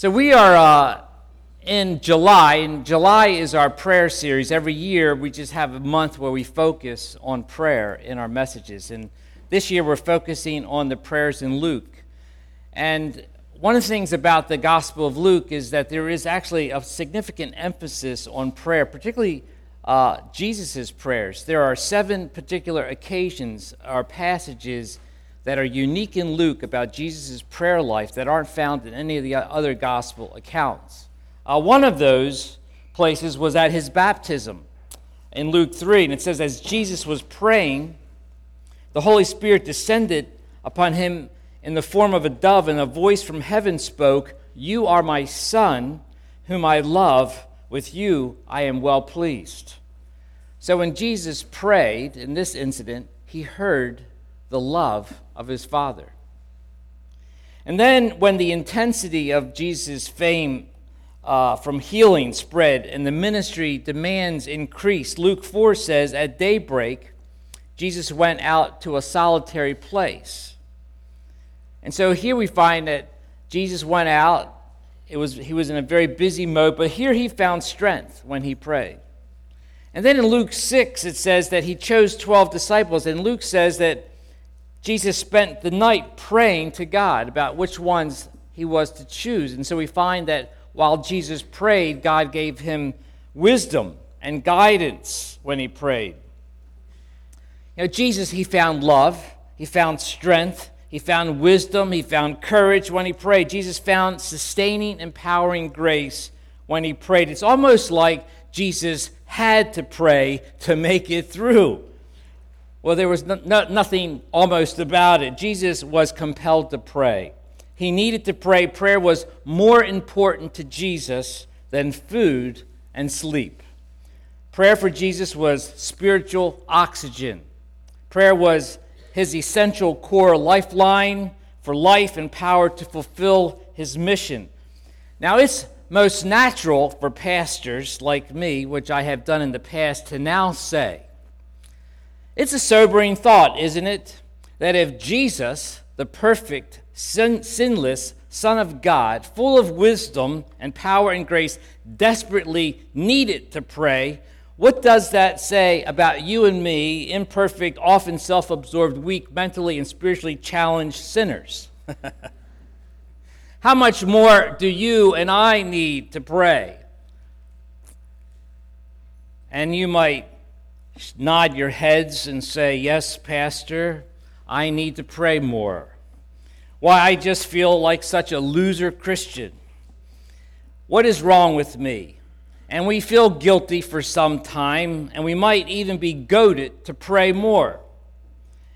So we are uh, in July, and July is our prayer series. Every year we just have a month where we focus on prayer in our messages. And this year we're focusing on the prayers in Luke. And one of the things about the Gospel of Luke is that there is actually a significant emphasis on prayer, particularly uh, Jesus' prayers. There are seven particular occasions or passages that are unique in Luke about Jesus' prayer life that aren't found in any of the other gospel accounts. Uh, one of those places was at his baptism in Luke 3, and it says, As Jesus was praying, the Holy Spirit descended upon him in the form of a dove, and a voice from heaven spoke, You are my Son, whom I love. With you I am well pleased. So when Jesus prayed in this incident, he heard the love of his Father. And then, when the intensity of Jesus' fame uh, from healing spread and the ministry demands increased, Luke 4 says, At daybreak, Jesus went out to a solitary place. And so here we find that Jesus went out. It was, he was in a very busy mode, but here he found strength when he prayed. And then in Luke 6, it says that he chose 12 disciples. And Luke says that Jesus spent the night praying to God about which ones he was to choose. And so we find that while Jesus prayed, God gave him wisdom and guidance when he prayed. You know, Jesus, he found love, he found strength, he found wisdom, he found courage when he prayed. Jesus found sustaining, empowering grace when he prayed. It's almost like Jesus had to pray to make it through. Well, there was no, no, nothing almost about it. Jesus was compelled to pray. He needed to pray. Prayer was more important to Jesus than food and sleep. Prayer for Jesus was spiritual oxygen. Prayer was his essential core lifeline for life and power to fulfill his mission. Now, it's most natural for pastors like me, which I have done in the past, to now say, it's a sobering thought, isn't it? That if Jesus, the perfect, sin- sinless Son of God, full of wisdom and power and grace, desperately needed to pray, what does that say about you and me, imperfect, often self absorbed, weak, mentally and spiritually challenged sinners? How much more do you and I need to pray? And you might nod your heads and say, Yes, Pastor, I need to pray more. Why, I just feel like such a loser Christian. What is wrong with me? And we feel guilty for some time, and we might even be goaded to pray more.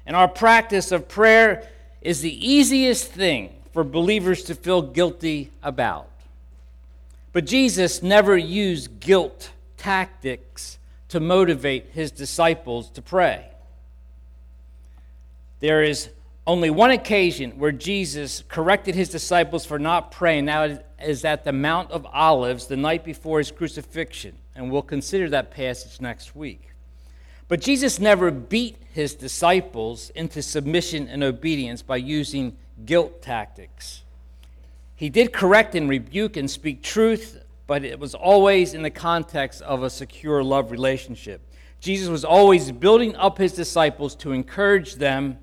And our practice of prayer is the easiest thing for believers to feel guilty about. But Jesus never used guilt tactics to motivate his disciples to pray. There is only one occasion where Jesus corrected his disciples for not praying. Now is at the Mount of Olives the night before his crucifixion. And we'll consider that passage next week. But Jesus never beat his disciples into submission and obedience by using guilt tactics. He did correct and rebuke and speak truth but it was always in the context of a secure love relationship. Jesus was always building up his disciples to encourage them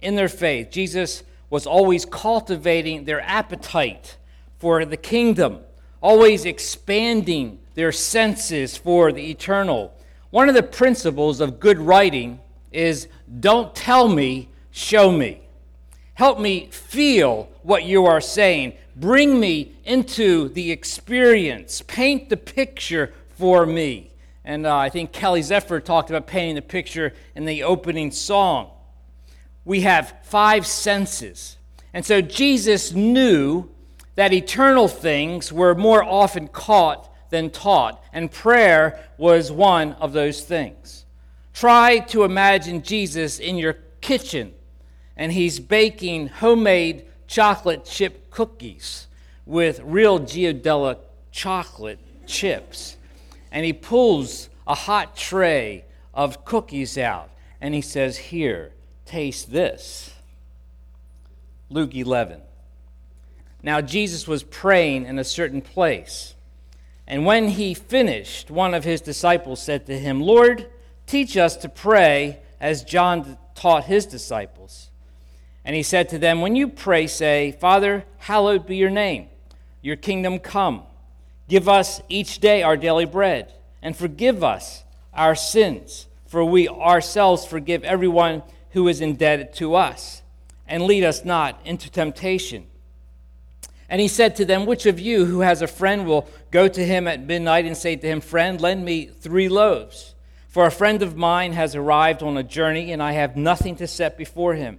in their faith. Jesus was always cultivating their appetite for the kingdom, always expanding their senses for the eternal. One of the principles of good writing is don't tell me, show me. Help me feel what you are saying. Bring me into the experience. Paint the picture for me. And uh, I think Kelly Zephyr talked about painting the picture in the opening song. We have five senses. And so Jesus knew that eternal things were more often caught than taught, and prayer was one of those things. Try to imagine Jesus in your kitchen, and he's baking homemade chocolate chip cookies with real Ghirardelli chocolate chips. And he pulls a hot tray of cookies out and he says, Here, taste this. Luke 11. Now, Jesus was praying in a certain place. And when he finished, one of his disciples said to him, Lord, teach us to pray as John taught his disciples. And he said to them, When you pray, say, Father, hallowed be your name, your kingdom come. Give us each day our daily bread, and forgive us our sins, for we ourselves forgive everyone who is indebted to us. And lead us not into temptation and he said to them, Which of you who has a friend will go to him at midnight and say to him, Friend, lend me three loaves? For a friend of mine has arrived on a journey, and I have nothing to set before him.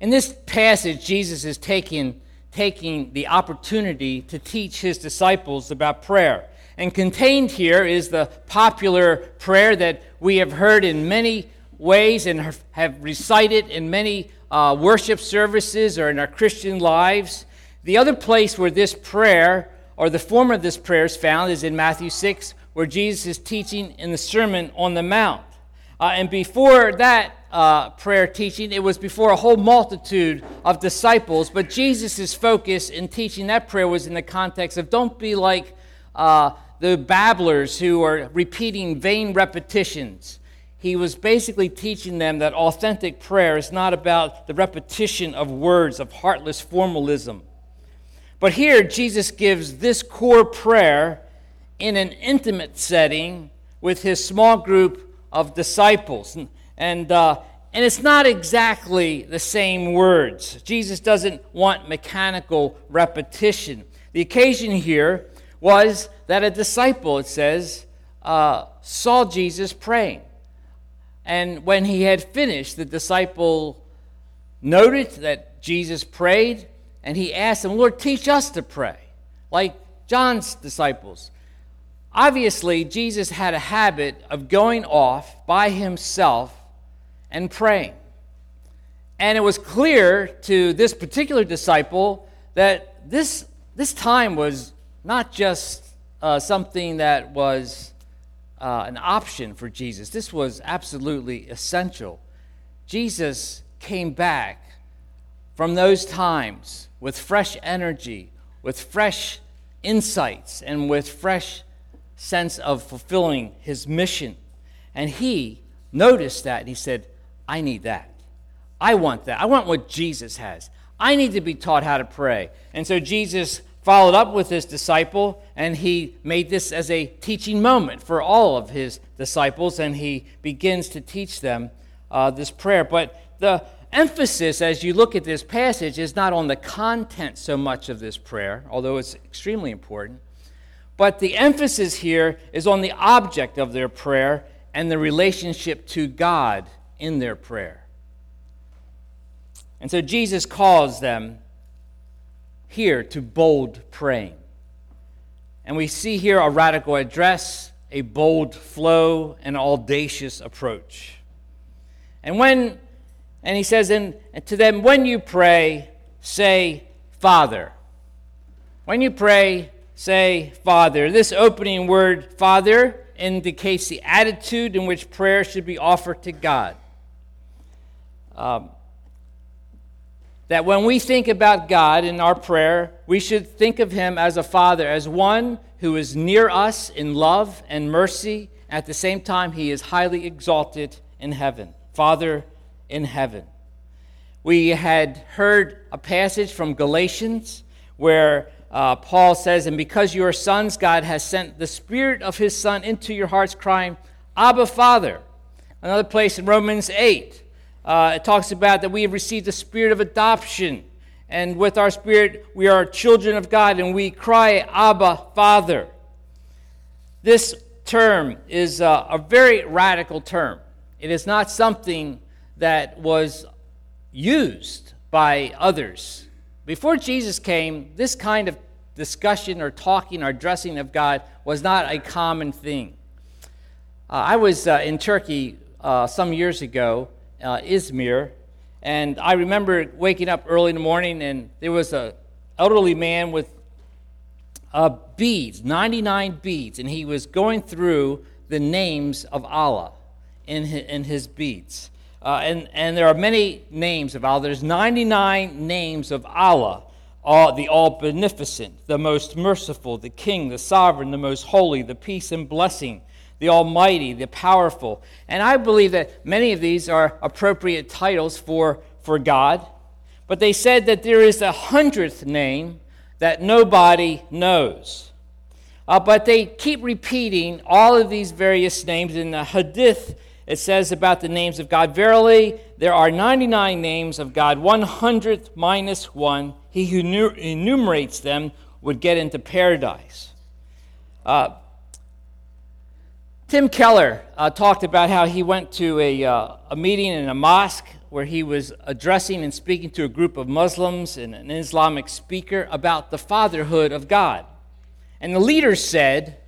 In this passage, Jesus is taking, taking the opportunity to teach his disciples about prayer. And contained here is the popular prayer that we have heard in many ways and have recited in many uh, worship services or in our Christian lives. The other place where this prayer, or the form of this prayer, is found is in Matthew 6, where Jesus is teaching in the Sermon on the Mount. Uh, and before that uh, prayer teaching, it was before a whole multitude of disciples. But Jesus' focus in teaching that prayer was in the context of don't be like uh, the babblers who are repeating vain repetitions. He was basically teaching them that authentic prayer is not about the repetition of words, of heartless formalism. But here, Jesus gives this core prayer in an intimate setting with his small group of disciples. And, and, uh, and it's not exactly the same words. Jesus doesn't want mechanical repetition. The occasion here was that a disciple, it says, uh, saw Jesus praying. And when he had finished, the disciple noted that Jesus prayed and he asked him, Lord, teach us to pray, like John's disciples. Obviously, Jesus had a habit of going off by himself and praying. And it was clear to this particular disciple that this, this time was not just uh, something that was uh, an option for Jesus, this was absolutely essential. Jesus came back from those times with fresh energy, with fresh insights, and with fresh sense of fulfilling his mission. And he noticed that and he said, I need that. I want that. I want what Jesus has. I need to be taught how to pray. And so Jesus followed up with his disciple and he made this as a teaching moment for all of his disciples and he begins to teach them uh, this prayer. But the emphasis as you look at this passage is not on the content so much of this prayer, although it's extremely important, but the emphasis here is on the object of their prayer and the relationship to God in their prayer. And so Jesus calls them here to bold praying. And we see here a radical address, a bold flow, an audacious approach. And when and he says, and to them, when you pray, say, Father. When you pray, say, Father. This opening word, Father, indicates the attitude in which prayer should be offered to God. Um, that when we think about God in our prayer, we should think of Him as a Father, as one who is near us in love and mercy. At the same time, He is highly exalted in heaven. Father, in heaven. We had heard a passage from Galatians where uh, Paul says, And because you are sons, God has sent the Spirit of His Son into your hearts, crying, Abba, Father. Another place in Romans 8, uh, it talks about that we have received the spirit of adoption. And with our spirit, we are children of God, and we cry, Abba, Father. This term is a, a very radical term. It is not something that was used by others. Before Jesus came, this kind of discussion or talking or addressing of God was not a common thing. Uh, I was uh, in Turkey uh, some years ago, uh, Izmir, and I remember waking up early in the morning and there was an elderly man with uh, beads, 99 beads, and he was going through the names of Allah in his, in his beads. Uh, and, and there are many names of Allah. There's 99 names of Allah, all, the all beneficent, the most merciful, the king, the sovereign, the most holy, the peace and blessing, the almighty, the powerful. And I believe that many of these are appropriate titles for, for God. But they said that there is a hundredth name that nobody knows. Uh, but they keep repeating all of these various names in the Hadith it says about the names of God Verily, there are 99 names of God, 100th minus one. He who enumerates them would get into paradise. Uh, Tim Keller uh, talked about how he went to a, uh, a meeting in a mosque where he was addressing and speaking to a group of Muslims and an Islamic speaker about the fatherhood of God. And the leader said,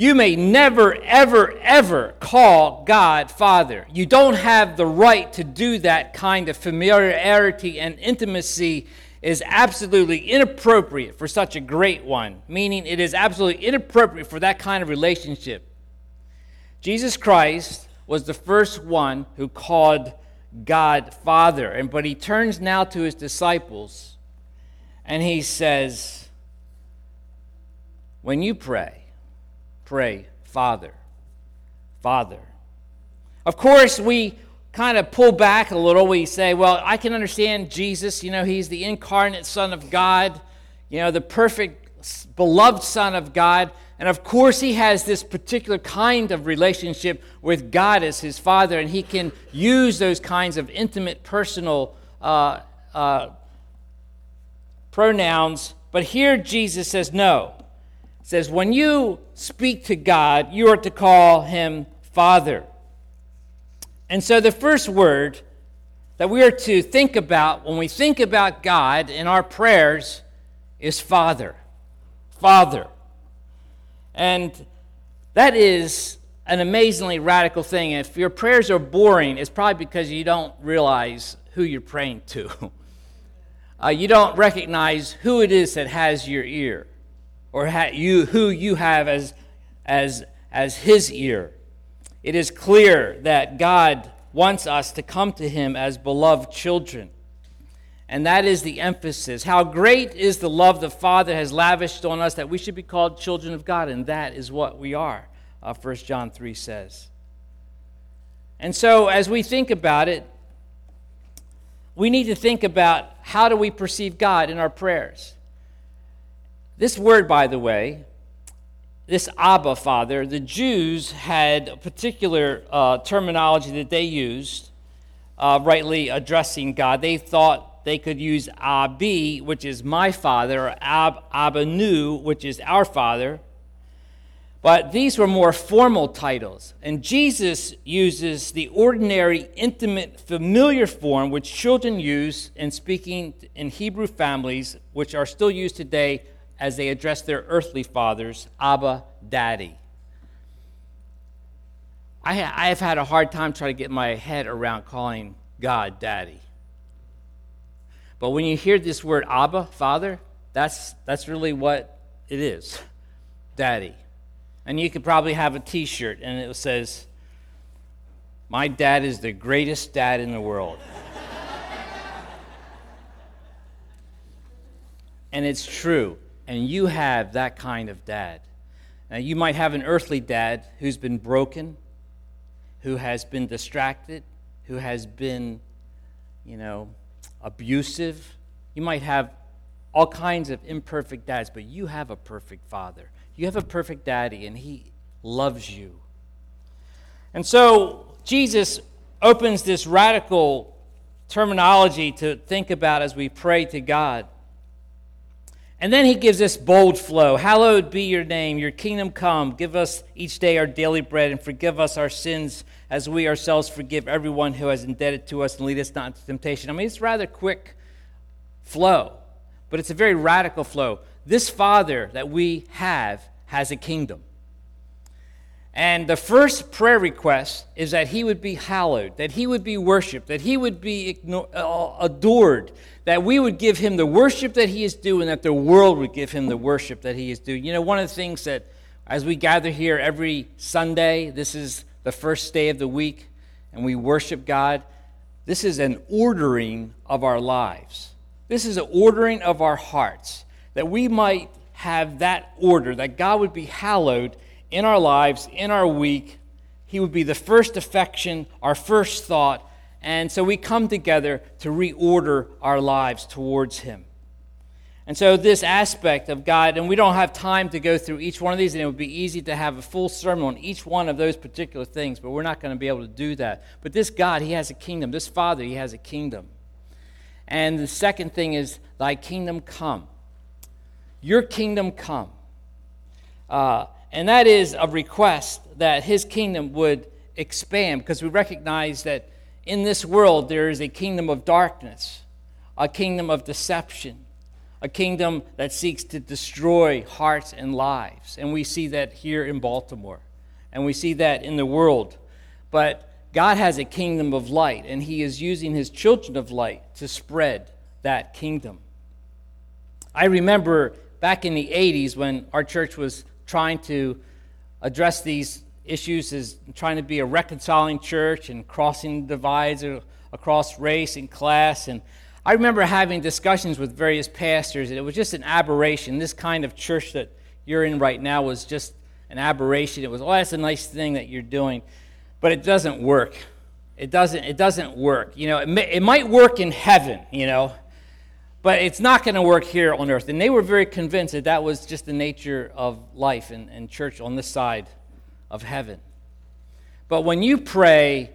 you may never, ever, ever call God Father. You don't have the right to do that kind of familiarity and intimacy is absolutely inappropriate for such a great one, meaning it is absolutely inappropriate for that kind of relationship. Jesus Christ was the first one who called God Father, and but he turns now to his disciples and he says, When you pray, pray, Father, Father. Of course, we kind of pull back a little. We say, well, I can understand Jesus. You know, he's the incarnate Son of God, you know, the perfect, beloved Son of God. And of course, he has this particular kind of relationship with God as his Father, and he can use those kinds of intimate, personal uh, uh, pronouns. But here Jesus says, no says, When you speak to God, you are to call him Father. And so the first word that we are to think about when we think about God in our prayers is Father. Father. And that is an amazingly radical thing. If your prayers are boring, it's probably because you don't realize who you're praying to. Uh, you don't recognize who it is that has your ear or you, who you have as, as, as his ear. It is clear that God wants us to come to him as beloved children. And that is the emphasis. How great is the love the Father has lavished on us that we should be called children of God, and that is what we are, uh, 1 John 3 says. And so, as we think about it, we need to think about how do we perceive God in our prayers. This word, by the way, this Abba, Father, the Jews had a particular uh, terminology that they used, uh, rightly addressing God. They thought they could use Abi, which is my father, or Ab, Abanu, which is our father. But these were more formal titles. And Jesus uses the ordinary, intimate, familiar form which children use in speaking in Hebrew families, which are still used today as they address their earthly fathers, Abba, Daddy. I, ha- I have had a hard time trying to get my head around calling God Daddy. But when you hear this word Abba, Father, that's, that's really what it is Daddy. And you could probably have a t shirt and it says, My dad is the greatest dad in the world. and it's true and you have that kind of dad. Now, you might have an earthly dad who's been broken, who has been distracted, who has been, you know, abusive. You might have all kinds of imperfect dads, but you have a perfect father. You have a perfect daddy, and he loves you. And so Jesus opens this radical terminology to think about as we pray to God. And then he gives this bold flow Hallowed be your name, your kingdom come. Give us each day our daily bread, and forgive us our sins as we ourselves forgive everyone who has indebted to us, and lead us not into temptation. I mean, it's rather quick flow, but it's a very radical flow. This Father that we have has a kingdom. And the first prayer request is that he would be hallowed, that he would be worshiped, that he would be uh, adored, that we would give him the worship that he is due, and that the world would give him the worship that he is due. You know, one of the things that as we gather here every Sunday, this is the first day of the week, and we worship God, this is an ordering of our lives. This is an ordering of our hearts, that we might have that order, that God would be hallowed in our lives, in our week. He would be the first affection, our first thought. And so we come together to reorder our lives towards Him. And so, this aspect of God, and we don't have time to go through each one of these, and it would be easy to have a full sermon on each one of those particular things, but we're not going to be able to do that. But this God, He has a kingdom. This Father, He has a kingdom. And the second thing is, Thy kingdom come. Your kingdom come. Uh, and that is a request that his kingdom would expand because we recognize that in this world there is a kingdom of darkness, a kingdom of deception, a kingdom that seeks to destroy hearts and lives. And we see that here in Baltimore, and we see that in the world. But God has a kingdom of light, and he is using his children of light to spread that kingdom. I remember back in the 80s when our church was trying to address these issues is trying to be a reconciling church and crossing divides across race and class. And I remember having discussions with various pastors, and it was just an aberration. This kind of church that you're in right now was just an aberration. It was, oh, that's a nice thing that you're doing, but it doesn't work. It doesn't, it doesn't work. You know, it, may, it might work in heaven, you know, but it's not going to work here on earth. And they were very convinced that that was just the nature of life and, and church on this side of heaven. But when you pray,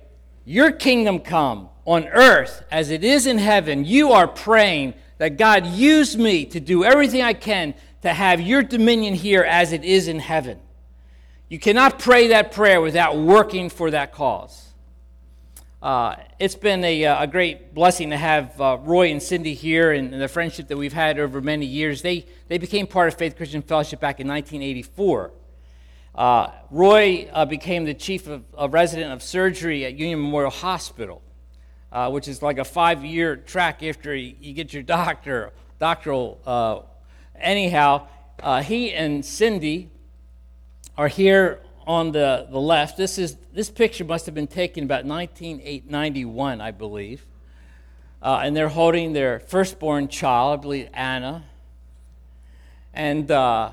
Your kingdom come on earth as it is in heaven, you are praying that God use me to do everything I can to have your dominion here as it is in heaven. You cannot pray that prayer without working for that cause. Uh, it's been a, uh, a, great blessing to have uh, Roy and Cindy here and, and, the friendship that we've had over many years. They, they became part of Faith Christian Fellowship back in 1984. Uh, Roy uh, became the chief of, of, resident of surgery at Union Memorial Hospital, uh, which is like a five year track after you, you, get your doctor, doctoral. anyhow, he and Cindy are here on the, the left, this, is, this picture must have been taken about 1991, I believe. Uh, and they're holding their firstborn child, I believe Anna. And, uh,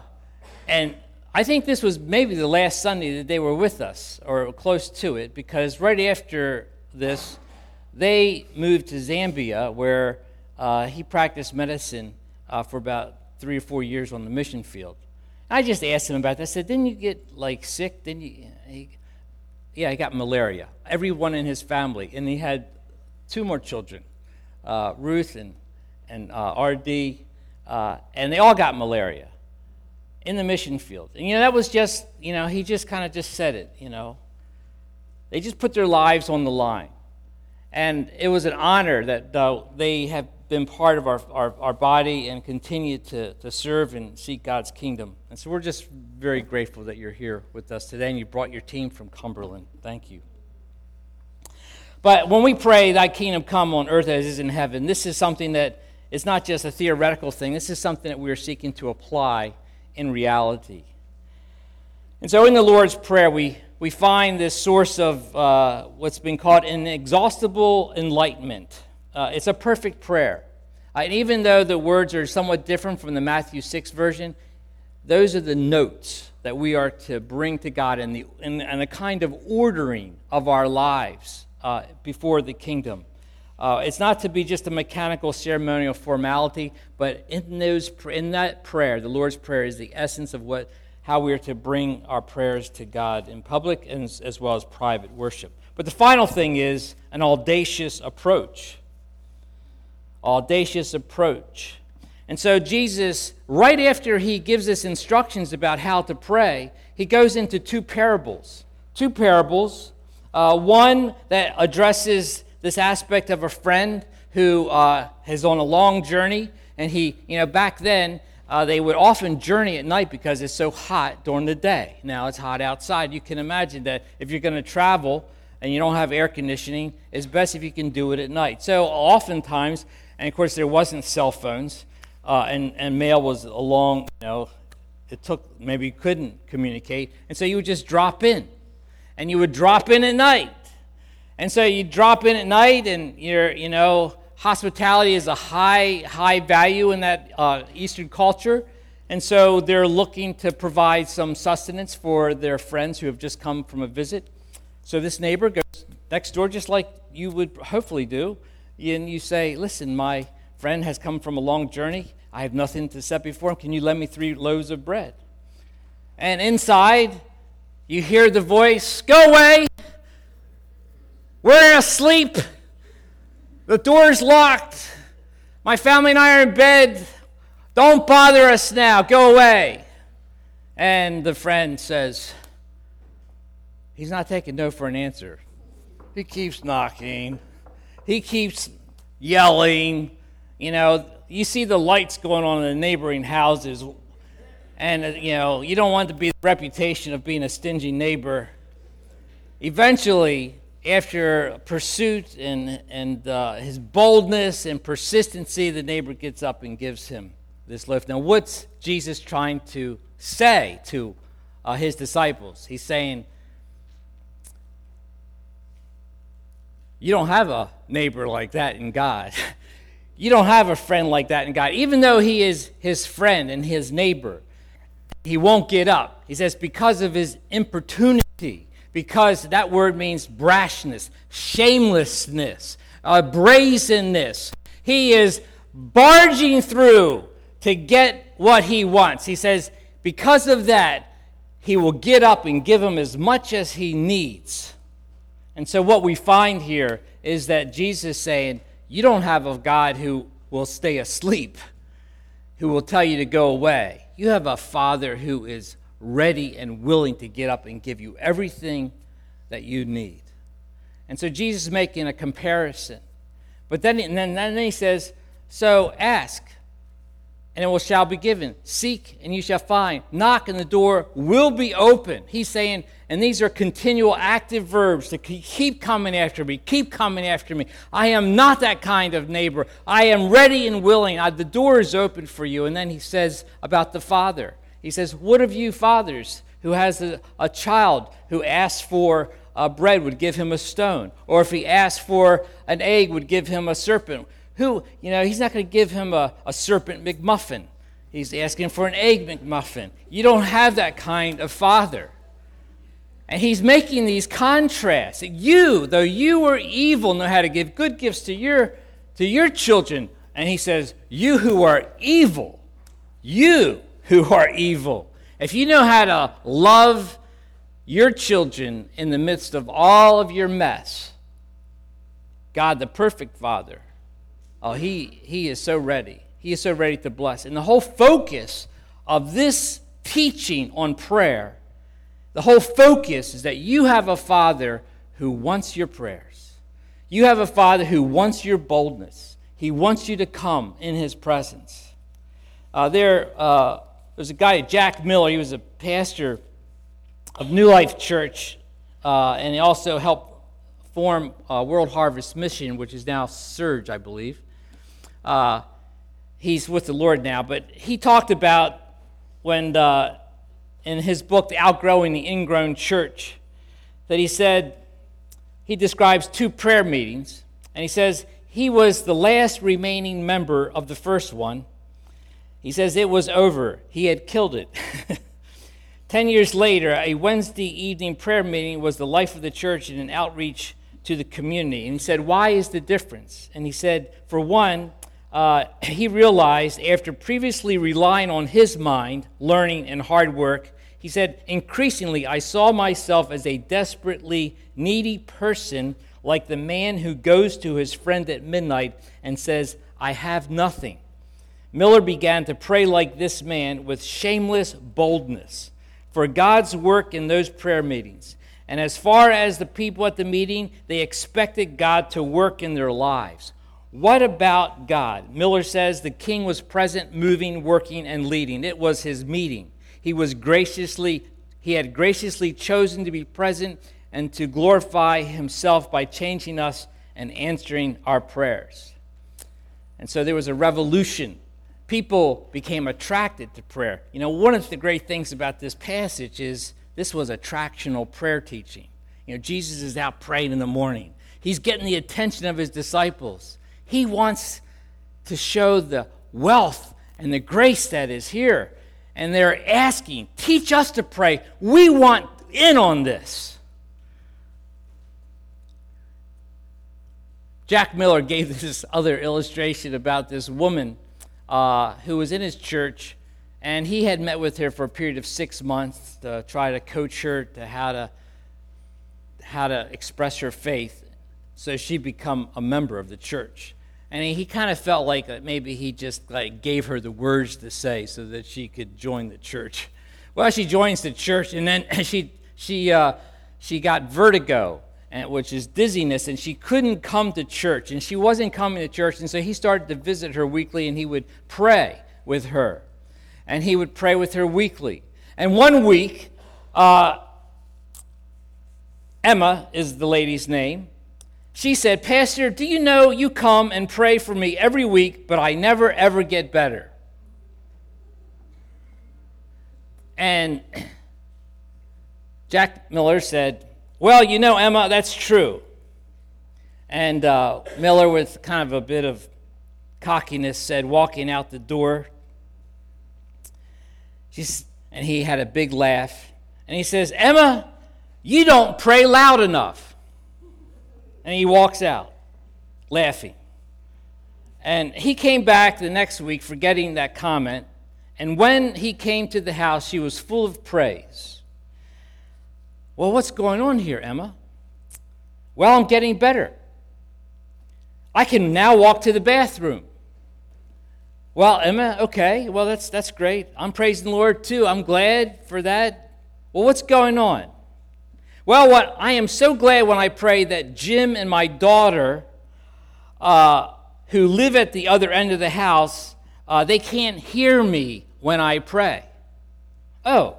and I think this was maybe the last Sunday that they were with us, or close to it, because right after this, they moved to Zambia, where uh, he practiced medicine uh, for about three or four years on the mission field. I just asked him about that. I said, Didn't you get like sick? Didn't you? Yeah, he got malaria. Everyone in his family. And he had two more children uh, Ruth and, and uh, RD. Uh, and they all got malaria in the mission field. And, you know, that was just, you know, he just kind of just said it, you know. They just put their lives on the line. And it was an honor that they have been part of our, our, our body and continue to, to serve and seek God's kingdom. And so we're just very grateful that you're here with us today and you brought your team from Cumberland. Thank you. But when we pray, Thy kingdom come on earth as is in heaven, this is something that is not just a theoretical thing, this is something that we are seeking to apply in reality. And so in the Lord's Prayer, we, we find this source of uh, what's been called inexhaustible enlightenment. Uh, it's a perfect prayer. Uh, and even though the words are somewhat different from the Matthew 6 version, those are the notes that we are to bring to God and, the, and, and a kind of ordering of our lives uh, before the kingdom. Uh, it's not to be just a mechanical ceremonial formality, but in, those, in that prayer, the Lord's Prayer is the essence of what, how we are to bring our prayers to God in public and, as well as private worship. But the final thing is an audacious approach. Audacious approach. And so, Jesus, right after he gives us instructions about how to pray, he goes into two parables. Two parables. Uh, one that addresses this aspect of a friend who uh, is on a long journey, and he, you know, back then, uh, they would often journey at night because it's so hot during the day. Now it's hot outside. You can imagine that if you're going to travel and you don't have air conditioning, it's best if you can do it at night. So oftentimes, and of course there wasn't cell phones, uh, and, and mail was along, you know, it took, maybe you couldn't communicate. And so you would just drop in. And you would drop in at night. And so you drop in at night, and you're, you know, hospitality is a high, high value in that uh, Eastern culture. And so they're looking to provide some sustenance for their friends who have just come from a visit. So this neighbor goes next door, just like you would hopefully do. And you say, Listen, my friend has come from a long journey. I have nothing to set before him. Can you lend me three loaves of bread? And inside, you hear the voice, Go away! We're asleep. The door's locked. My family and I are in bed. Don't bother us now. Go away. And the friend says, He's not taking no for an answer. He keeps knocking. He keeps yelling. You know, you see the lights going on in the neighboring houses, and, uh, you know, you don't want to be the reputation of being a stingy neighbor. Eventually, after pursuit and, and uh, his boldness and persistency, the neighbor gets up and gives him this lift. Now, what's Jesus trying to say to uh, his disciples? He's saying, You don't have a neighbor like that in God. You don't have a friend like that in God. Even though he is his friend and his neighbor, he won't get up. He says, because of his importunity, because that word means brashness, shamelessness, uh, brazenness. He is barging through to get what he wants. He says, because of that, he will get up and give him as much as he needs. And so, what we find here is that Jesus saying, You don't have a God who will stay asleep, who will tell you to go away. You have a Father who is ready and willing to get up and give you everything that you need. And so Jesus is making a comparison. But then, and then, then he says, So ask, and it will shall be given. Seek, and you shall find. Knock, and the door will be open. He's saying, and these are continual active verbs to keep coming after me, keep coming after me. I am not that kind of neighbor. I am ready and willing. I, the door is open for you. And then he says about the Father. He says, What of you fathers who has a, a child who asks for uh, bread would give him a stone? Or if he asked for an egg, would give him a serpent? Who, you know, he's not going to give him a, a serpent McMuffin. He's asking for an egg McMuffin. You don't have that kind of father. And he's making these contrasts. You, though you were evil, know how to give good gifts to your, to your children. And he says, You who are evil, you who are evil. If you know how to love your children in the midst of all of your mess, God, the perfect Father, oh, he, he is so ready. He is so ready to bless. And the whole focus of this teaching on prayer, the whole focus is that you have a Father who wants your prayers. You have a Father who wants your boldness. He wants you to come in His presence. Uh, there, uh, there's a guy, Jack Miller. He was a pastor of New Life Church, uh, and he also helped form uh, World Harvest Mission, which is now Serge, I believe. Uh, he's with the Lord now, but he talked about when uh, in his book, The Outgrowing the Ingrown Church, that he said he describes two prayer meetings, and he says he was the last remaining member of the first one. He says it was over, he had killed it. Ten years later, a Wednesday evening prayer meeting was the life of the church and an outreach to the community. And he said, Why is the difference? And he said, For one, uh, he realized after previously relying on his mind, learning, and hard work, he said, Increasingly, I saw myself as a desperately needy person, like the man who goes to his friend at midnight and says, I have nothing. Miller began to pray like this man with shameless boldness for God's work in those prayer meetings. And as far as the people at the meeting, they expected God to work in their lives. What about God? Miller says the king was present, moving, working, and leading. It was his meeting. He was graciously he had graciously chosen to be present and to glorify himself by changing us and answering our prayers. And so there was a revolution. People became attracted to prayer. You know, one of the great things about this passage is this was attractional prayer teaching. You know, Jesus is out praying in the morning. He's getting the attention of his disciples. He wants to show the wealth and the grace that is here and they're asking, Teach us to pray. We want in on this. Jack Miller gave this other illustration about this woman uh, who was in his church, and he had met with her for a period of six months to try to coach her to how to how to express her faith, so she'd become a member of the church and he, kind of felt like maybe he just like gave her the words to say so that she could join the church. Well, she joins the church, and then she she uh, she got vertigo, which is dizziness, and she couldn't come to church, and she wasn't coming to church, and so he started to visit her weekly, and he would pray with her, and he would pray with her weekly. And one week, uh, Emma is the lady's name. She said, Pastor, do you know you come and pray for me every week, but I never ever get better? And Jack Miller said, Well, you know, Emma, that's true. And uh, Miller, with kind of a bit of cockiness, said, walking out the door, She's, and he had a big laugh. And he says, Emma, you don't pray loud enough. And he walks out laughing. And he came back the next week forgetting that comment. And when he came to the house, she was full of praise. Well, what's going on here, Emma? Well, I'm getting better. I can now walk to the bathroom. Well, Emma, okay, well, that's, that's great. I'm praising the Lord too. I'm glad for that. Well, what's going on? Well, what I am so glad when I pray that Jim and my daughter, uh, who live at the other end of the house, uh, they can't hear me when I pray. Oh,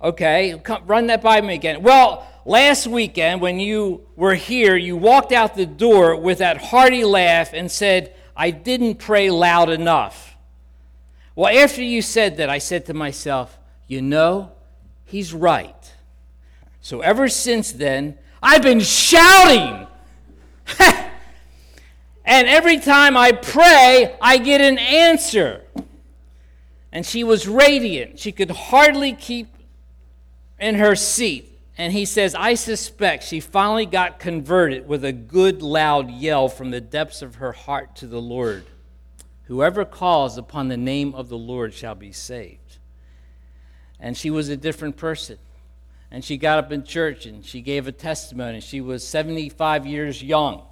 okay, Come, run that by me again. Well, last weekend when you were here, you walked out the door with that hearty laugh and said, I didn't pray loud enough. Well, after you said that, I said to myself, you know, he's right. So ever since then, I've been shouting. and every time I pray, I get an answer. And she was radiant. She could hardly keep in her seat. And he says, I suspect she finally got converted with a good loud yell from the depths of her heart to the Lord. Whoever calls upon the name of the Lord shall be saved. And she was a different person and she got up in church and she gave a testimony. She was 75 years young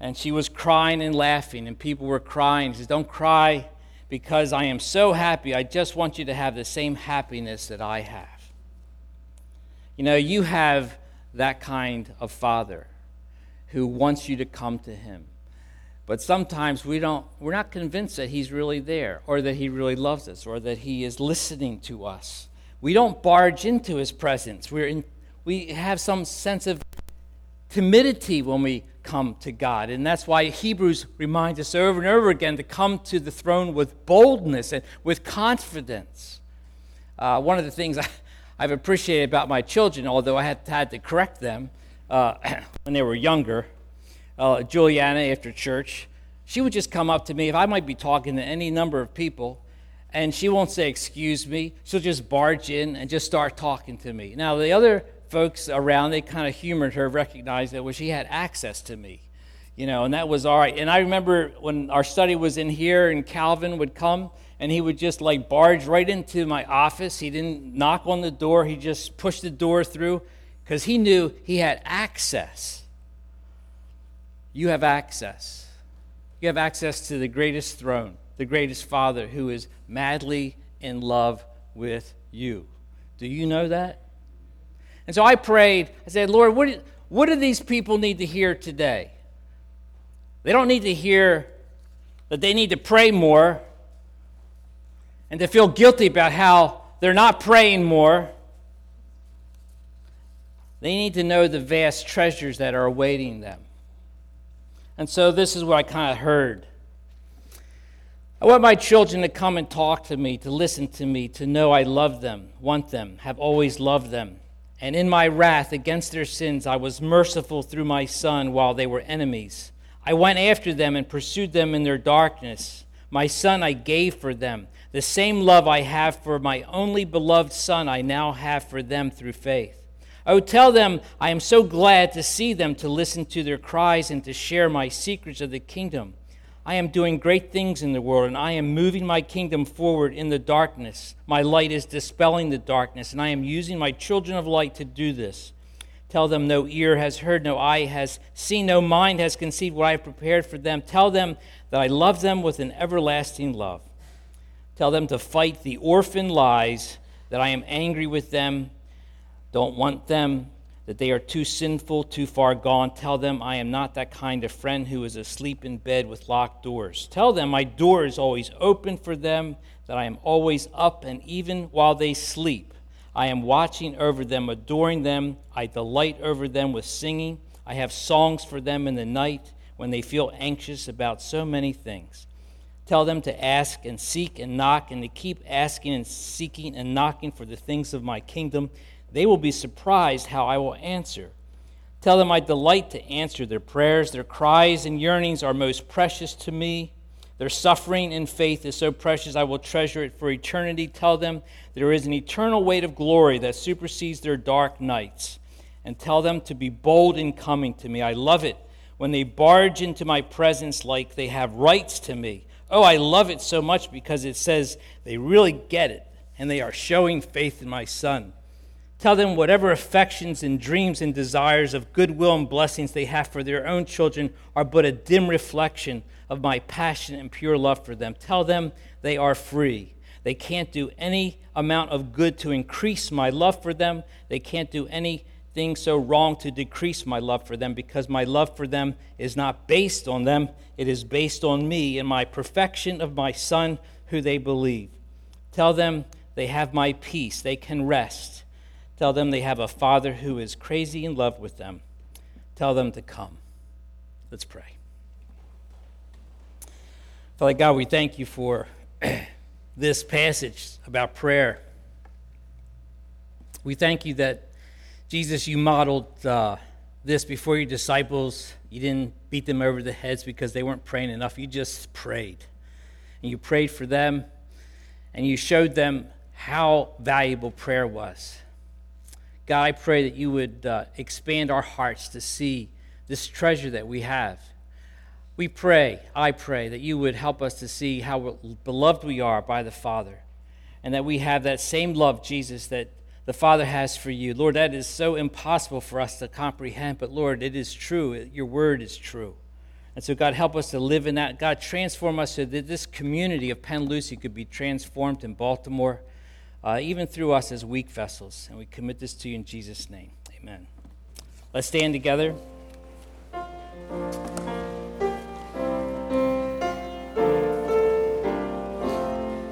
and she was crying and laughing, and people were crying. She said, Don't cry because I am so happy. I just want you to have the same happiness that I have. You know, you have that kind of father who wants you to come to him. But sometimes we don't, we're not convinced that he's really there or that he really loves us or that he is listening to us. We don't barge into his presence. We're in, we have some sense of timidity when we come to God. And that's why Hebrews reminds us over and over again to come to the throne with boldness and with confidence. Uh, one of the things I, have appreciated about my children, although I had, had to correct them uh, when they were younger, uh, Juliana, after church, she would just come up to me if I might be talking to any number of people and she won't say, Excuse me. She'll just barge in and just start talking to me. Now, the other folks around, they kind of humored her, recognized that well, she had access to me, you know, and that was all right. And I remember when our study was in here, and Calvin would come, and he would just like barge right into my office. He didn't knock on the door, he just pushed the door through because he knew he had access. You have access. You have access to the greatest throne, the greatest Father who is madly in love with you. Do you know that? And so I prayed. I said, Lord, what do, what do these people need to hear today? They don't need to hear that they need to pray more and to feel guilty about how they're not praying more. They need to know the vast treasures that are awaiting them. And so this is what I kind of heard. I want my children to come and talk to me, to listen to me, to know I love them, want them, have always loved them. And in my wrath against their sins, I was merciful through my Son while they were enemies. I went after them and pursued them in their darkness. My Son I gave for them. The same love I have for my only beloved Son, I now have for them through faith. I would tell them I am so glad to see them, to listen to their cries, and to share my secrets of the kingdom. I am doing great things in the world, and I am moving my kingdom forward in the darkness. My light is dispelling the darkness, and I am using my children of light to do this. Tell them no ear has heard, no eye has seen, no mind has conceived what I have prepared for them. Tell them that I love them with an everlasting love. Tell them to fight the orphan lies, that I am angry with them, don't want them, that they are too sinful, too far gone. Tell them I am not that kind of friend who is asleep in bed with locked doors. Tell them my door is always open for them, that I am always up, and even while they sleep, I am watching over them, adoring them. I delight over them with singing. I have songs for them in the night when they feel anxious about so many things. Tell them to ask and seek and knock, and to keep asking and seeking and knocking for the things of my kingdom they will be surprised how I will answer. Tell them I delight to answer their prayers. Their cries and yearnings are most precious to me. Their suffering and faith is so precious, I will treasure it for eternity. Tell them there is an eternal weight of glory that supersedes their dark nights. And tell them to be bold in coming to me. I love it when they barge into my presence like they have rights to me. Oh, I love it so much because it says they really get it and they are showing faith in my Son. Tell them whatever affections and dreams and desires of goodwill and blessings they have for their own children are but a dim reflection of my passion and pure love for them. Tell them they are free. They can't do any amount of good to increase my love for them. They can't do anything so wrong to decrease my love for them because my love for them is not based on them. It is based on me and my perfection of my Son who they believe. Tell them they have my peace. They can rest. Tell them they have a Father who is crazy in love with them. Tell them to come. Let's pray. Father God, we thank you for this passage about prayer. We thank you that, Jesus, you modeled uh, this before your disciples. You didn't beat them over the heads because they weren't praying enough. You just prayed. And you prayed for them, and you showed them how valuable prayer was God, I pray that you would uh, expand our hearts to see this treasure that we have. We pray, I pray, that you would help us to see how beloved we are by the Father, and that we have that same love, Jesus, that the Father has for you. Lord, that is so impossible for us to comprehend, but Lord, it is true. Your word is true. And so, God, help us to live in that. God, transform us so that this community of Penn Lucy could be transformed in Baltimore uh, even through us as weak vessels. And we commit this to you in Jesus' name. Amen. Let's stand together.